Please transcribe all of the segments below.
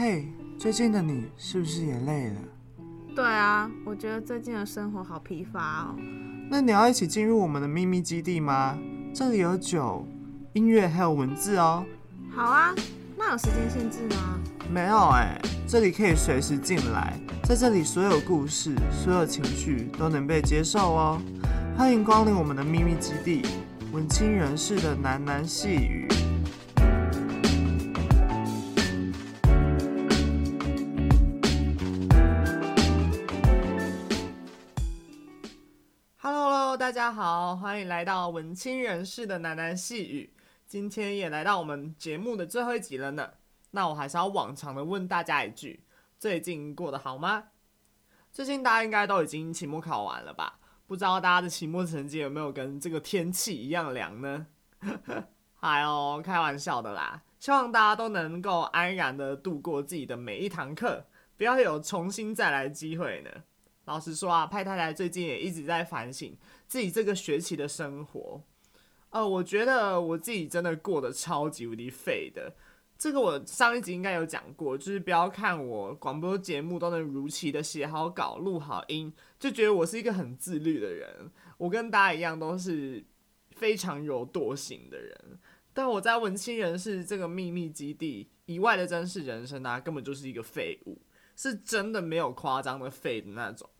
嘿，最近的你是不是也累了？对啊，我觉得最近的生活好疲乏哦。那你要一起进入我们的秘密基地吗？这里有酒、音乐还有文字哦。好啊，那有时间限制吗？没有哎，这里可以随时进来，在这里所有故事、所有情绪都能被接受哦。欢迎光临我们的秘密基地，文青人士的喃喃细语。大家好，欢迎来到文青人士的喃喃细语。今天也来到我们节目的最后一集了呢。那我还是要往常的问大家一句：最近过得好吗？最近大家应该都已经期末考完了吧？不知道大家的期末成绩有没有跟这个天气一样凉呢？哎呦，开玩笑的啦。希望大家都能够安然的度过自己的每一堂课，不要有重新再来机会呢。老实说啊，派太太最近也一直在反省自己这个学期的生活。呃，我觉得我自己真的过得超级无敌废的。这个我上一集应该有讲过，就是不要看我广播节目都能如期的写好稿、录好音，就觉得我是一个很自律的人。我跟大家一样都是非常有惰性的人。但我在文青人士这个秘密基地以外的真实人生啊，根本就是一个废物，是真的没有夸张的废的那种。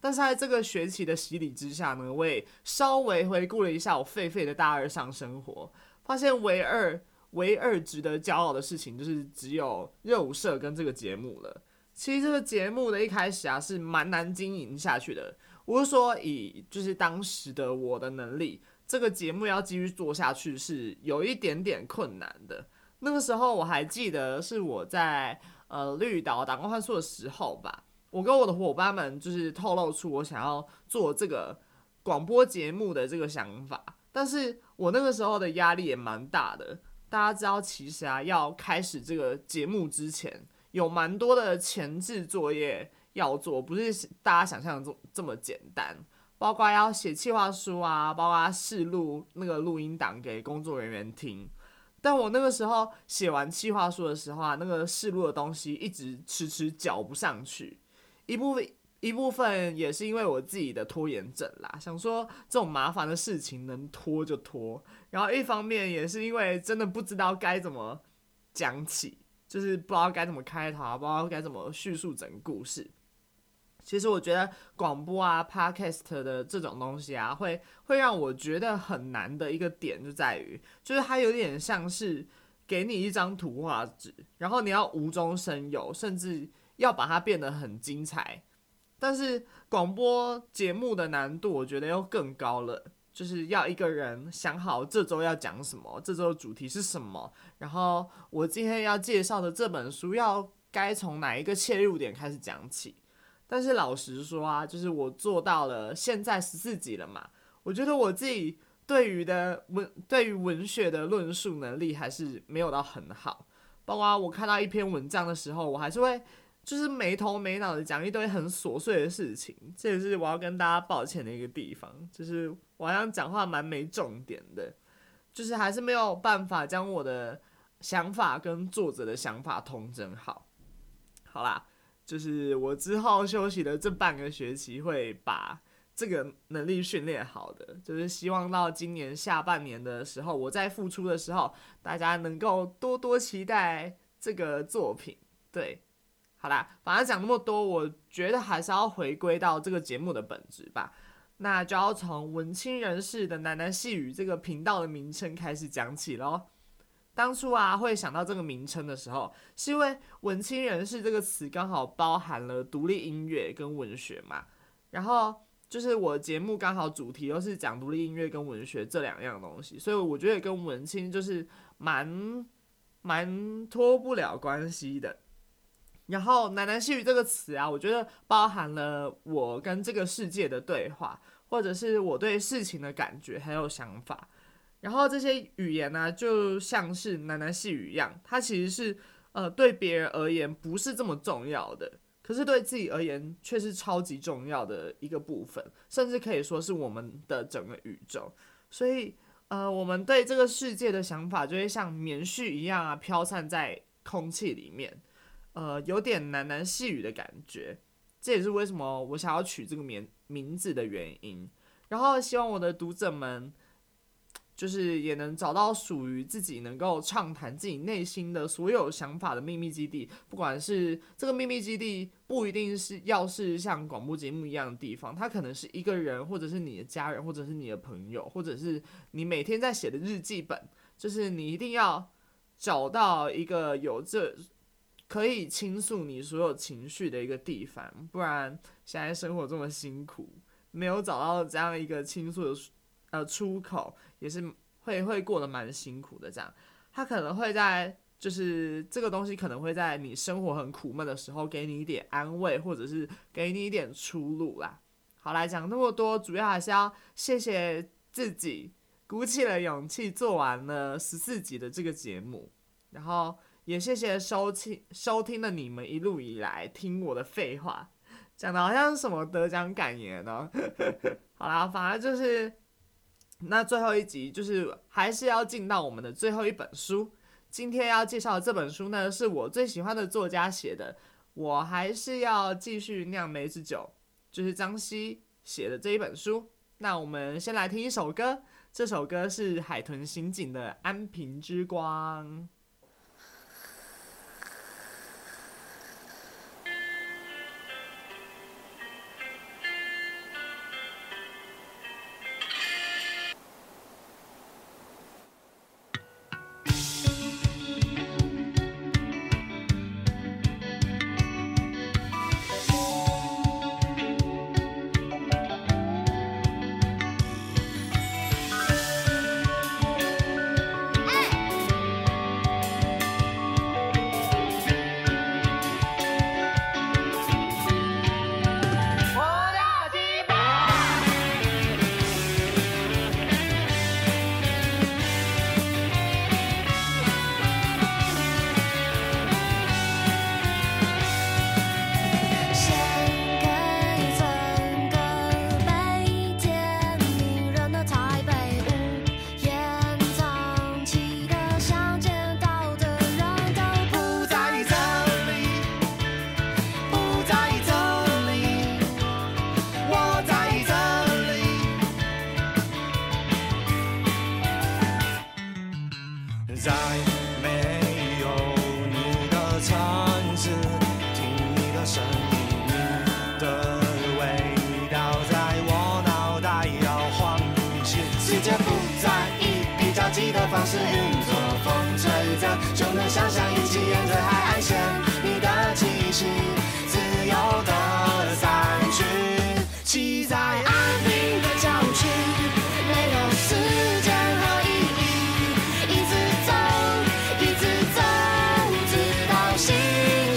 但是在这个学期的洗礼之下呢，我也稍微回顾了一下我废废的大二上生活，发现唯二唯二值得骄傲的事情就是只有热舞社跟这个节目了。其实这个节目的一开始啊是蛮难经营下去的，我是说以就是当时的我的能力，这个节目要继续做下去是有一点点困难的。那个时候我还记得是我在呃绿岛打工换宿的时候吧。我跟我的伙伴们就是透露出我想要做这个广播节目的这个想法，但是我那个时候的压力也蛮大的。大家知道，其实啊，要开始这个节目之前，有蛮多的前置作业要做，不是大家想象的这么简单。包括要写企划书啊，包括试录那个录音档给工作人员听。但我那个时候写完企划书的时候啊，那个试录的东西一直迟迟缴不上去。一部分一部分也是因为我自己的拖延症啦，想说这种麻烦的事情能拖就拖，然后一方面也是因为真的不知道该怎么讲起，就是不知道该怎么开头，不知道该怎么叙述整个故事。其实我觉得广播啊、Podcast 的这种东西啊，会会让我觉得很难的一个点就在于，就是它有点像是给你一张图画纸，然后你要无中生有，甚至。要把它变得很精彩，但是广播节目的难度我觉得又更高了，就是要一个人想好这周要讲什么，这周的主题是什么，然后我今天要介绍的这本书要该从哪一个切入点开始讲起。但是老实说啊，就是我做到了现在十四集了嘛，我觉得我自己对于的文对于文学的论述能力还是没有到很好，包括我看到一篇文章的时候，我还是会。就是没头没脑的讲一堆很琐碎的事情，这也是我要跟大家抱歉的一个地方。就是我好像讲话蛮没重点的，就是还是没有办法将我的想法跟作者的想法通整好。好啦，就是我之后休息的这半个学期会把这个能力训练好的，就是希望到今年下半年的时候，我在复出的时候，大家能够多多期待这个作品。对。好啦，反正讲那么多，我觉得还是要回归到这个节目的本质吧。那就要从文青人士的喃喃细语这个频道的名称开始讲起咯。当初啊，会想到这个名称的时候，是因为文青人士这个词刚好包含了独立音乐跟文学嘛。然后就是我节目刚好主题都是讲独立音乐跟文学这两样东西，所以我觉得跟文青就是蛮蛮脱不了关系的。然后“喃喃细语”这个词啊，我觉得包含了我跟这个世界的对话，或者是我对事情的感觉还有想法。然后这些语言呢、就像是喃喃细语一样，它其实是呃对别人而言不是这么重要的，可是对自己而言却是超级重要的一个部分，甚至可以说是我们的整个宇宙。所以呃，我们对这个世界的想法就会像棉絮一样啊，飘散在空气里面。呃有点喃喃细语的感觉。这也是为什么我想要取这个名名字的原因。然后希望我的读者们，就是也能找到属于自己能够畅谈自己内心的所有想法的秘密基地。不管是这个秘密基地，不一定是要是像广播节目一样的地方，它可能是一个人，或者是你的家人，或者是你的朋友，或者是你每天在写的日记本。就是你一定要找到一个有这。可以倾诉你所有情绪的一个地方，不然现在生活这么辛苦，没有找到这样一个倾诉的呃出口，也是会会过得蛮辛苦的。这样，他可能会在就是这个东西可能会在你生活很苦闷的时候给你一点安慰，或者是给你一点出路啦。好，来讲那么多，主要还是要谢谢自己鼓起了勇气做完了十四集的这个节目，然后。也谢谢收听收听的你们一路以来听我的废话，讲的好像是什么得奖感言呢？好啦，反而就是那最后一集，就是还是要进到我们的最后一本书。今天要介绍的这本书呢，是我最喜欢的作家写的。我还是要继续酿梅子酒，就是张西写的这一本书。那我们先来听一首歌，这首歌是海豚刑警的《安平之光》。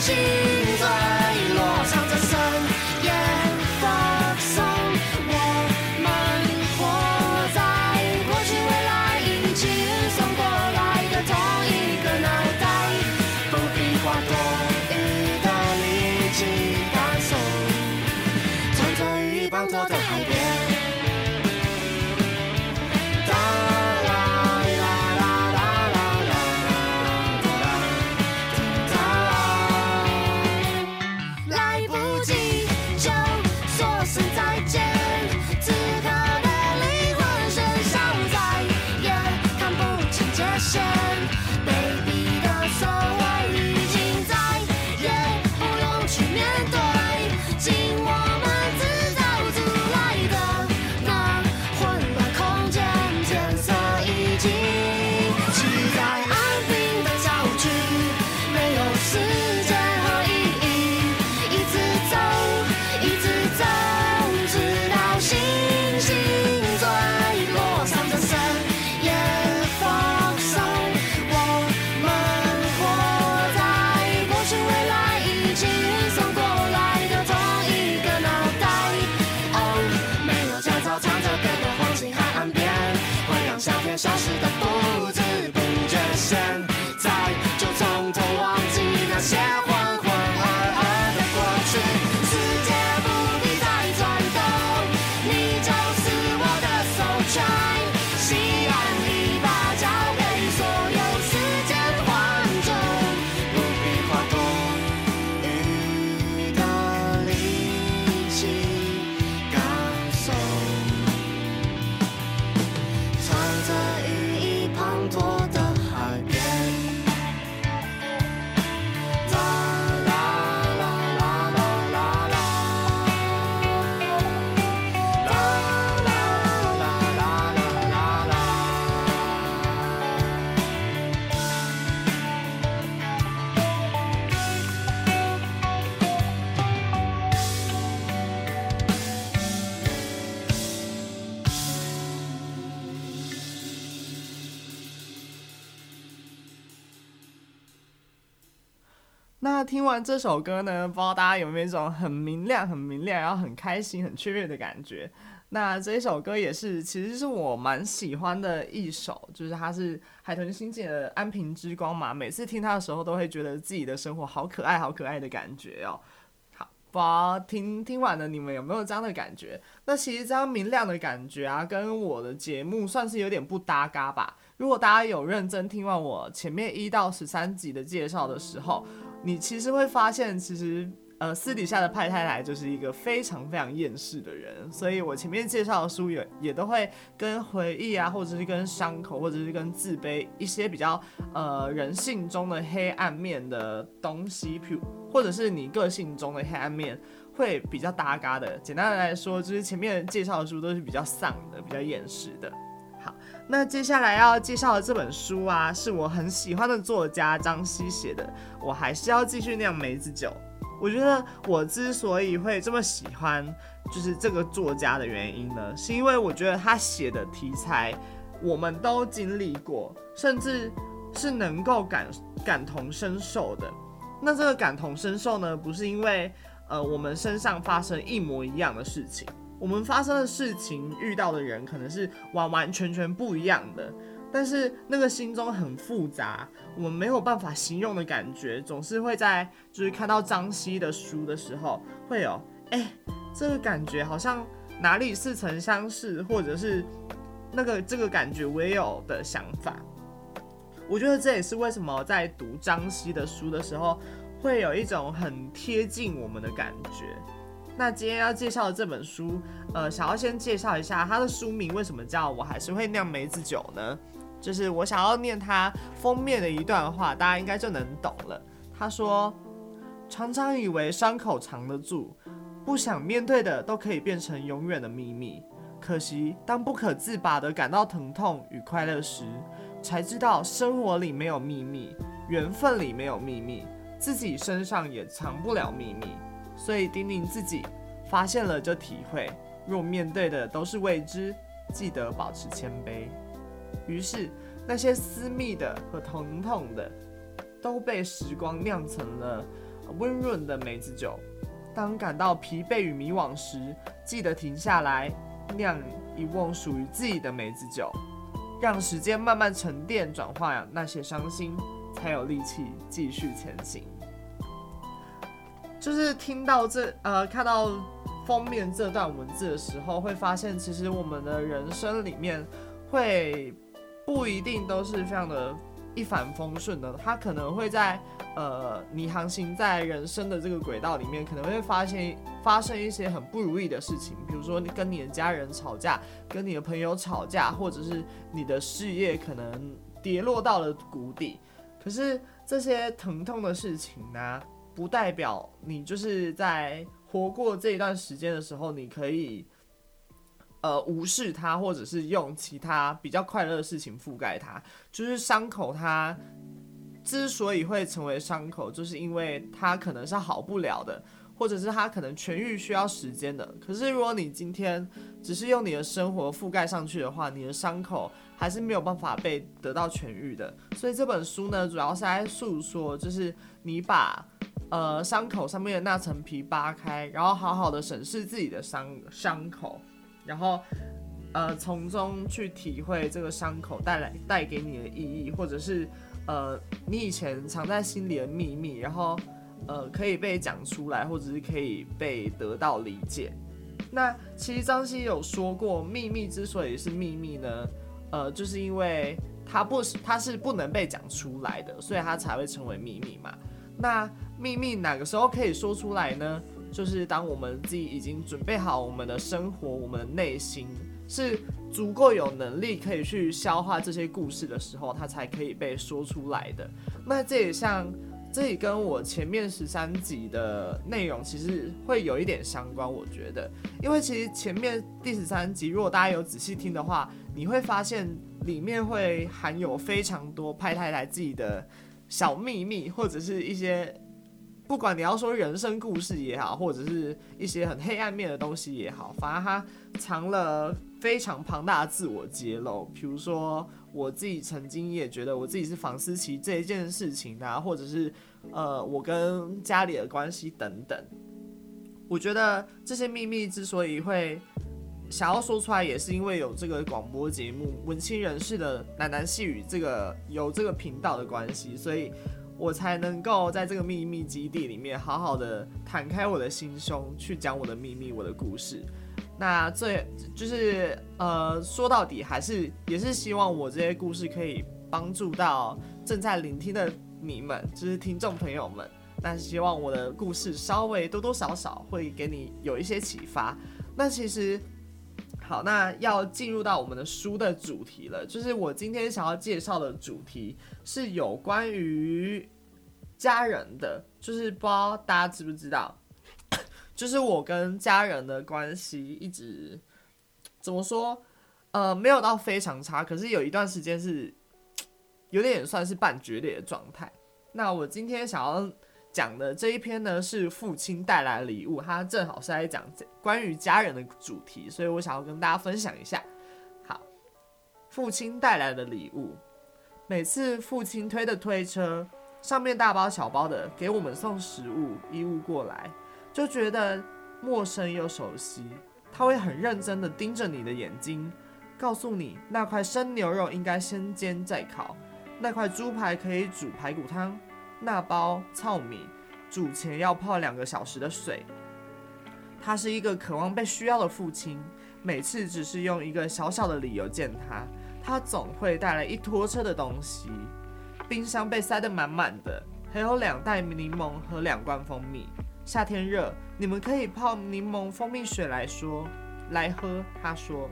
しい听完这首歌呢，不知道大家有没有一种很明亮、很明亮，然后很开心、很雀跃的感觉？那这一首歌也是，其实是我蛮喜欢的一首，就是它是海豚星姐的《安平之光》嘛。每次听它的时候，都会觉得自己的生活好可爱、好可爱的感觉哦。好，不知道听听完了你们有没有这样的感觉？那其实这样明亮的感觉啊，跟我的节目算是有点不搭嘎吧。如果大家有认真听完我前面一到十三集的介绍的时候，你其实会发现，其实。呃，私底下的派太太就是一个非常非常厌世的人，所以我前面介绍的书也也都会跟回忆啊，或者是跟伤口，或者是跟自卑一些比较呃人性中的黑暗面的东西，譬如或者是你个性中的黑暗面会比较搭嘎的。简单的来说，就是前面介绍的书都是比较丧的，比较厌世的。那接下来要介绍的这本书啊，是我很喜欢的作家张希写的，我还是要继续酿梅子酒。我觉得我之所以会这么喜欢，就是这个作家的原因呢，是因为我觉得他写的题材我们都经历过，甚至是能够感感同身受的。那这个感同身受呢，不是因为呃我们身上发生一模一样的事情，我们发生的事情遇到的人可能是完完全全不一样的。但是那个心中很复杂，我们没有办法形容的感觉，总是会在就是看到张希的书的时候，会有哎、这个感觉好像哪里似曾相识，或者是那个这个感觉我也有的想法。我觉得这也是为什么在读张希的书的时候，会有一种很贴近我们的感觉。那今天要介绍的这本书，呃，想要先介绍一下它的书名为什么叫我还是会酿梅子酒呢？就是我想要念它封面的一段话，大家应该就能懂了。他说：“常常以为伤口藏得住，不想面对的都可以变成永远的秘密。可惜，当不可自拔地感到疼痛与快乐时，才知道生活里没有秘密，缘分里没有秘密，自己身上也藏不了秘密。所以叮咛自己，发现了就体会。若面对的都是未知，记得保持谦卑。”于是，那些私密的和疼痛的，都被时光酿成了温润的梅子酒。当感到疲惫与迷惘时，记得停下来，酿一瓮属于自己的梅子酒，让时间慢慢沉淀，转化那些伤心，才有力气继续前行。就是听到这，呃，看到封面这段文字的时候，会发现，其实我们的人生里面。会不一定都是非常的一帆风顺的，它可能会在呃，你航行在人生的这个轨道里面，可能会发现发生一些很不如意的事情，比如说你跟你的家人吵架，跟你的朋友吵架，或者是你的事业可能跌落到了谷底。可是这些疼痛的事情呢，不代表你就是在活过这一段时间的时候，你可以。呃，无视它，或者是用其他比较快乐的事情覆盖它。就是伤口，它之所以会成为伤口，就是因为它可能是好不了的，或者是它可能痊愈需要时间的。可是，如果你今天只是用你的生活覆盖上去的话，你的伤口还是没有办法被得到痊愈的。所以这本书呢，主要是在诉说，就是你把呃伤口上面的那层皮扒开，然后好好的审视自己的伤伤口。然后，呃，从中去体会这个伤口带来带给你的意义，或者是，呃，你以前藏在心里的秘密，然后，呃，可以被讲出来，或者是可以被得到理解。那其实张希有说过，秘密之所以是秘密呢，呃，就是因为它不是它是不能被讲出来的，所以它才会成为秘密嘛。那秘密哪个时候可以说出来呢？就是当我们自己已经准备好我们的生活，我们的内心是足够有能力可以去消化这些故事的时候，它才可以被说出来的。那这也像，这也跟我前面十三集的内容其实会有一点相关，我觉得，因为其实前面第十三集，如果大家有仔细听的话，你会发现里面会含有非常多派太太自己的小秘密，或者是一些。不管你要说人生故事也好，或者是一些很黑暗面的东西也好，反而他藏了非常庞大的自我揭露，比如说我自己曾经也觉得我自己是房思琪这一件事情啊，或者是呃我跟家里的关系等等。我觉得这些秘密之所以会想要说出来，也是因为有这个广播节目《文青人士的喃喃细语》这个有这个频道的关系，所以我才能够在这个秘密基地里面好好的摊开我的心胸，去讲我的秘密、我的故事。那最就是呃，说到底还是也是希望我这些故事可以帮助到正在聆听的你们，就是听众朋友们。那希望我的故事稍微多多少少会给你有一些启发。那其实。好，那要进入到我们的书的主题了，就是我今天想要介绍的主题是有关于家人的，就是不知道大家知不知道，就是我跟家人的关系一直怎么说，呃，没有到非常差，可是有一段时间是有点算是半决裂的状态。那我今天想要。讲的这一篇呢，是父亲带来的礼物，他正好是在讲关于家人的主题，所以我想要跟大家分享一下。好，父亲带来的礼物，每次父亲推的推车上面大包小包的给我们送食物衣物过来，就觉得陌生又熟悉。他会很认真的盯着你的眼睛，告诉你那块生牛肉应该先煎再烤，那块猪排可以煮排骨汤。那包糙米煮前要泡两个小时的水。他是一个渴望被需要的父亲，每次只是用一个小小的理由见他，他总会带来一拖车的东西。冰箱被塞得满满的，还有两袋柠檬和两罐蜂蜜。夏天热，你们可以泡柠檬蜂蜜水来说来喝。他说：“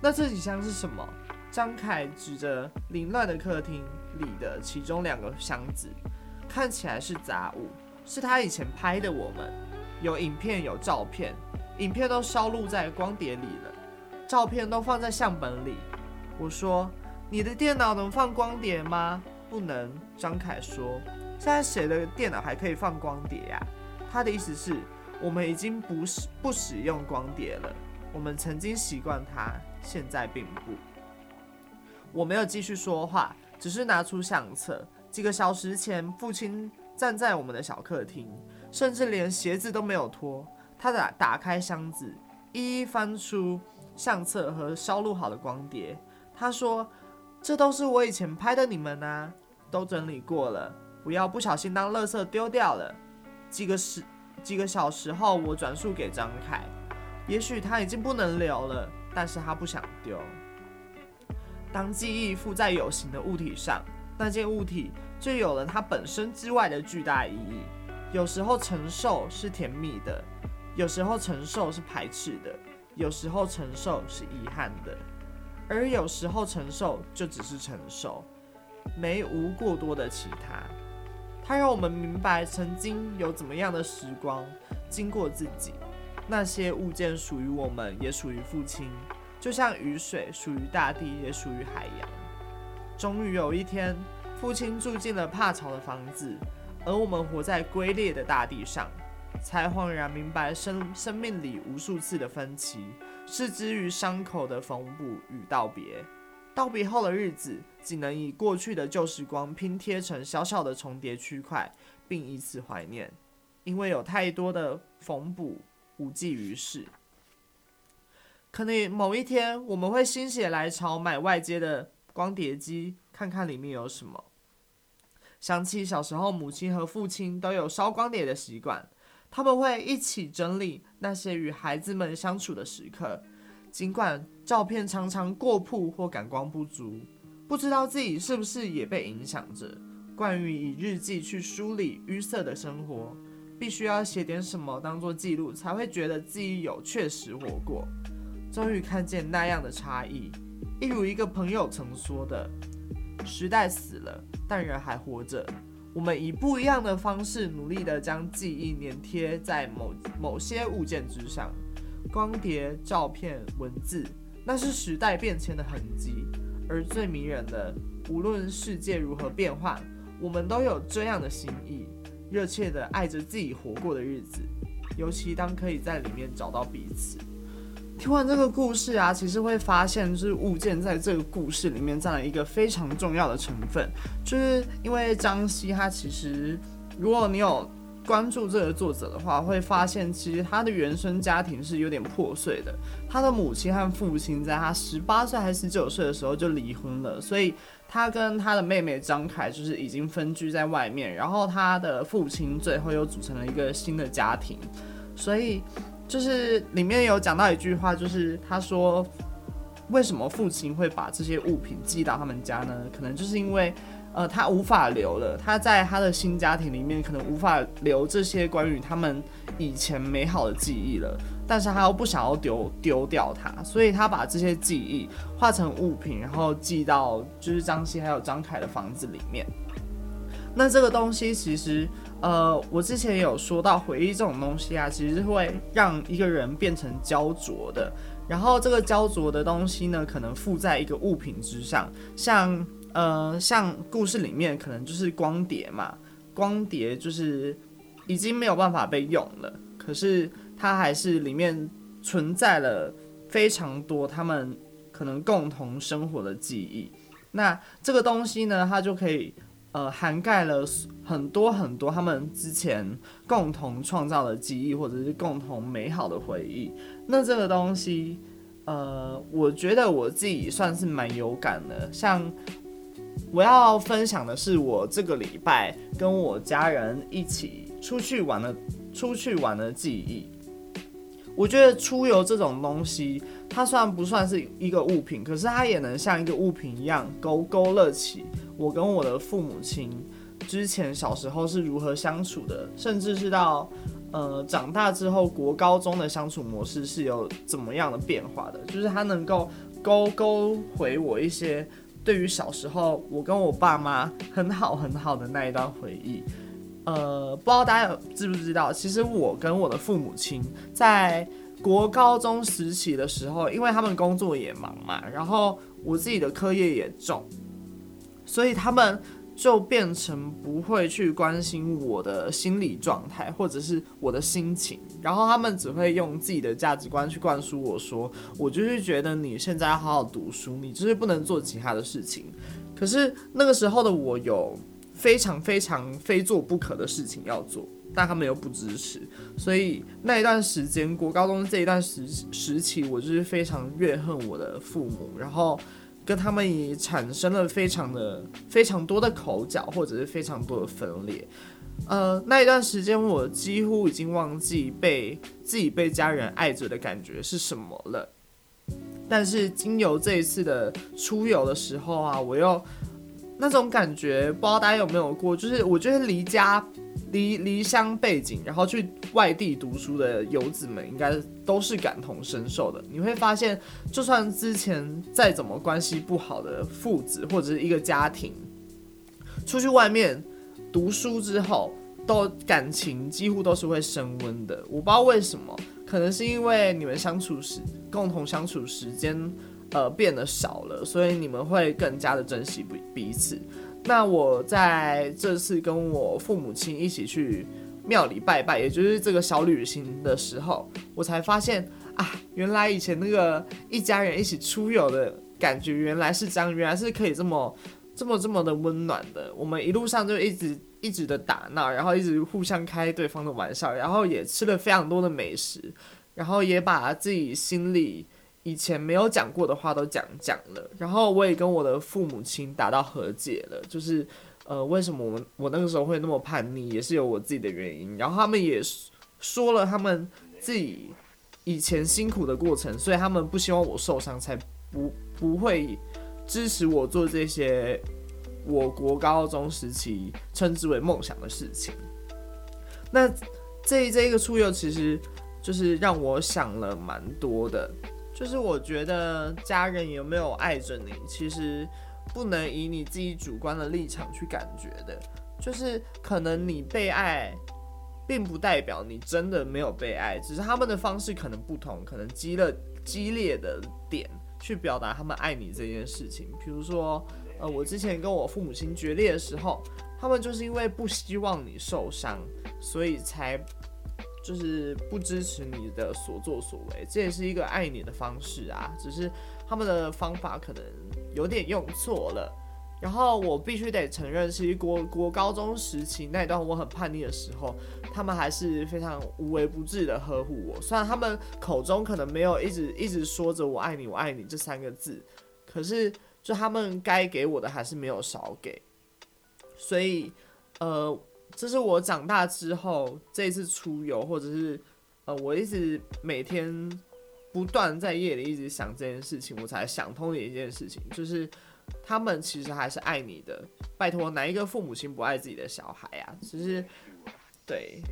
那这几箱是什么？”张凯指着凌乱的客厅里的其中两个箱子。看起来是杂物，是他以前拍的。我们有影片，有照片，影片都烧录在光碟里了，照片都放在相本里。我说：“你的电脑能放光碟吗？”不能。张凯说：“现在谁的电脑还可以放光碟呀？”他的意思是，我们已经不使不使用光碟了。我们曾经习惯它，现在并不。我没有继续说话，只是拿出相册。几个小时前，父亲站在我们的小客厅，甚至连鞋子都没有脱。他打打开箱子，一一翻出相册和烧录好的光碟。他说：“这都是我以前拍的，你们啊，都整理过了，不要不小心当垃圾丢掉了。”几个时几个小时后，我转述给张凯，也许他已经不能留了，但是他不想丢。当记忆附在有形的物体上。那件物体就有了它本身之外的巨大意义。有时候承受是甜蜜的，有时候承受是排斥的，有时候承受是遗憾的，而有时候承受就只是承受，没无过多的其他。它让我们明白曾经有怎么样的时光经过自己。那些物件属于我们，也属于父亲，就像雨水属于大地，也属于海洋。终于有一天，父亲住进了怕潮的房子，而我们活在龟裂的大地上，才恍然明白生生命里无数次的分歧，是之于伤口的缝补与道别。道别后的日子，只能以过去的旧时光拼贴成小小的重叠区块，并以此怀念，因为有太多的缝补无济于事。可能某一天，我们会心血来潮买外接的。光碟机，看看里面有什么。想起小时候，母亲和父亲都有烧光碟的习惯，他们会一起整理那些与孩子们相处的时刻。尽管照片常常过曝或感光不足，不知道自己是不是也被影响着。关于以日记去梳理淤塞的生活，必须要写点什么当做记录，才会觉得自己有确实活过。终于看见那样的差异。一如一个朋友曾说的：“时代死了，但人还活着。我们以不一样的方式，努力地将记忆粘贴在某某些物件之上。光碟、照片、文字，那是时代变迁的痕迹。而最迷人的，无论世界如何变换，我们都有这样的心意，热切地爱着自己活过的日子。尤其当可以在里面找到彼此。”听完这个故事啊，其实会发现，就是物件在这个故事里面占了一个非常重要的成分，就是因为张西他其实，如果你有关注这个作者的话，会发现其实他的原生家庭是有点破碎的，他的母亲和父亲在他十八岁还是十九岁的时候就离婚了，所以他跟他的妹妹张凯就是已经分居在外面，然后他的父亲最后又组成了一个新的家庭，所以。就是里面有讲到一句话，就是他说，为什么父亲会把这些物品寄到他们家呢？可能就是因为，呃，他无法留了，他在他的新家庭里面可能无法留这些关于他们以前美好的记忆了，但是他又不想要丢丢掉它，所以他把这些记忆化成物品，然后寄到就是张希还有张凯的房子里面。那这个东西其实。呃，我之前有说到，回忆这种东西啊，其实是会让一个人变成焦灼的。然后这个焦灼的东西呢，可能附在一个物品之上，像呃，像故事里面可能就是光碟嘛，光碟就是已经没有办法被用了，可是它还是里面存在了非常多他们可能共同生活的记忆。那这个东西呢，它就可以。呃，涵盖了很多很多他们之前共同创造的记忆，或者是共同美好的回忆。那这个东西，呃，我觉得我自己算是蛮有感的。像我要分享的是，我这个礼拜跟我家人一起出去玩的出去玩的记忆。我觉得出游这种东西，它虽然不算是一个物品，可是它也能像一个物品一样勾勾勒起。我跟我的父母亲之前小时候是如何相处的，甚至是到呃长大之后国高中的相处模式是有怎么样的变化的，就是他能够勾勾回我一些对于小时候我跟我爸妈很好很好的那一段回忆。呃，不知道大家有知不知道，其实我跟我的父母亲在国高中时期的时候，因为他们工作也忙嘛，然后我自己的课业也重。所以他们就变成不会去关心我的心理状态或者是我的心情，然后他们只会用自己的价值观去灌输我说，我就是觉得你现在要好好读书，你就是不能做其他的事情。可是那个时候的我有非常非常非做不可的事情要做，但他们又不支持，所以那一段时间，国高中这一段时时期，我就是非常怨恨我的父母，然后。跟他们也产生了非常的非常多的口角，或者是非常多的分裂。呃，那一段时间我几乎已经忘记被自己被家人爱着的感觉是什么了。但是经由这一次的出游的时候啊，我又那种感觉，不知道大家有没有过？就是我觉得离家。离离乡背景，然后去外地读书的游子们，应该都是感同身受的。你会发现，就算之前再怎么关系不好的父子或者是一个家庭，出去外面读书之后，都感情几乎都是会升温的。我不知道为什么，可能是因为你们相处时共同相处时间呃变得少了，所以你们会更加的珍惜彼彼此。那我在这次跟我父母亲一起去庙里拜拜，也就是这个小旅行的时候，我才发现啊，原来以前那个一家人一起出游的感觉原来是这样，原来是可以这么这么这么的温暖的。我们一路上就一直一直的打闹，然后一直互相开对方的玩笑，然后也吃了非常多的美食，然后也把自己心里。以前没有讲过的话都讲讲了，然后我也跟我的父母亲达到和解了，就是呃，为什么我我那个时候会那么叛逆，也是有我自己的原因。然后他们也说了他们自己以前辛苦的过程，所以他们不希望我受伤，才不不会支持我做这些我国高中时期称之为梦想的事情。那这这一个出游其实就是让我想了蛮多的。就是我觉得家人有没有爱着你，其实不能以你自己主观的立场去感觉的。就是可能你被爱，并不代表你真的没有被爱，只是他们的方式可能不同，可能激了激烈的点去表达他们爱你这件事情。比如说，呃，我之前跟我父母亲决裂的时候，他们就是因为不希望你受伤，所以才。就是不支持你的所作所为，这也是一个爱你的方式啊，只是他们的方法可能有点用错了。然后我必须得承认，其实国国高中时期那段我很叛逆的时候，他们还是非常无微不至的呵护我。虽然他们口中可能没有一直一直说着“我爱你，我爱你”这三个字，可是就他们该给我的还是没有少给。所以，呃，这是我长大之后这一次出游，或者是呃，我一直每天不断在夜里一直想这件事情，我才想通的一件事情，就是。他们其实还是爱你的，拜托，哪一个父母亲不爱自己的小孩啊？其实，对，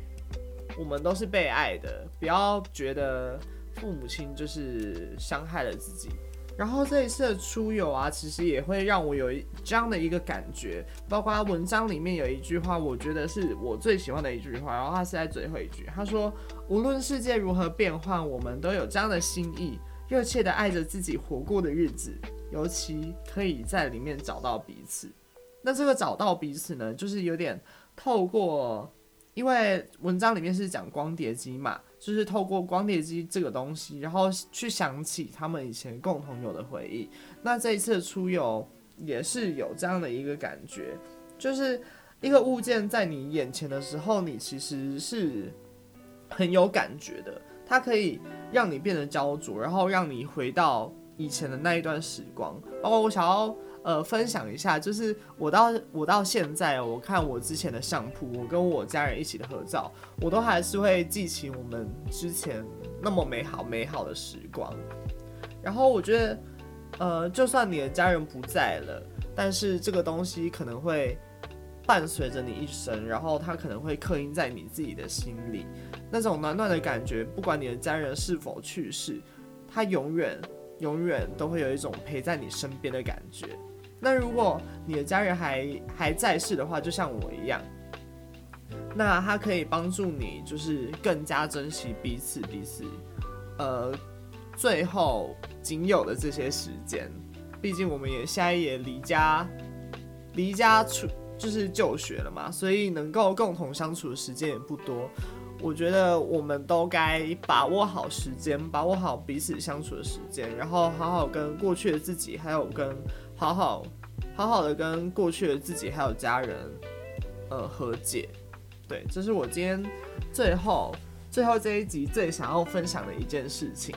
我们都是被爱的，不要觉得父母亲就是伤害了自己。然后这一次的出游啊，其实也会让我有一这样的一个感觉，包括文章里面有一句话，我觉得是我最喜欢的一句话，然后他是在最后一句，他说：“无论世界如何变换，我们都有这样的心意，热切的爱着自己活过的日子。”尤其可以在里面找到彼此。那这个找到彼此呢，就是有点透过，因为文章里面是讲光碟机嘛，就是透过光碟机这个东西，然后去想起他们以前共同有的回忆。那这一次出游也是有这样的一个感觉，就是一个物件在你眼前的时候，你其实是很有感觉的，它可以让你变得焦灼，然后让你回到。以前的那一段时光，包括我想要呃分享一下，就是我到我到现在，我看我之前的相簿，我跟我家人一起的合照，我都还是会记起我们之前那么美好美好的时光。然后我觉得，呃，就算你的家人不在了，但是这个东西可能会伴随着你一生，然后它可能会刻印在你自己的心里，那种暖暖的感觉，不管你的家人是否去世，它永远。永远都会有一种陪在你身边的感觉。那如果你的家人还还在世的话，就像我一样，那他可以帮助你，就是更加珍惜彼此彼此，呃，最后仅有的这些时间。毕竟我们也现在也离家离家出就是就学了嘛，所以能够共同相处的时间也不多。我觉得我们都该把握好时间，把握好彼此相处的时间，然后好好跟过去的自己，还有跟好好好好的跟过去的自己还有家人，呃，和解。对，这是我今天最后最后这一集最想要分享的一件事情。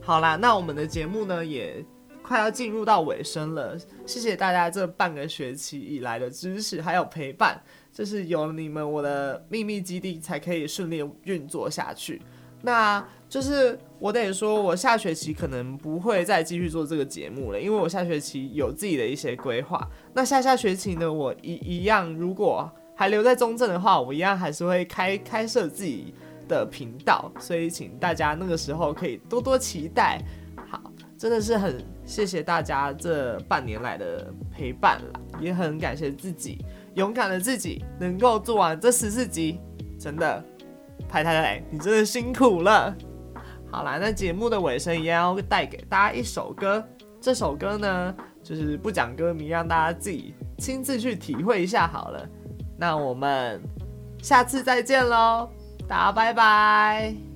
好啦，那我们的节目呢也快要进入到尾声了，谢谢大家这半个学期以来的支持还有陪伴。就是有了你们，我的秘密基地才可以顺利运作下去。那就是我得说，我下学期可能不会再继续做这个节目了，因为我下学期有自己的一些规划。那下下学期呢，我一一样，如果还留在中正的话，我一样还是会开开设自己的频道，所以请大家那个时候可以多多期待。好，真的是很谢谢大家这半年来的陪伴啦，也很感谢自己。勇敢的自己能够做完这十四集，真的，派太太，你真的辛苦了。好啦，那节目的尾声一样要带给大家一首歌，这首歌呢，就是不讲歌名，让大家自己亲自去体会一下好了。那我们下次再见喽，大家拜拜。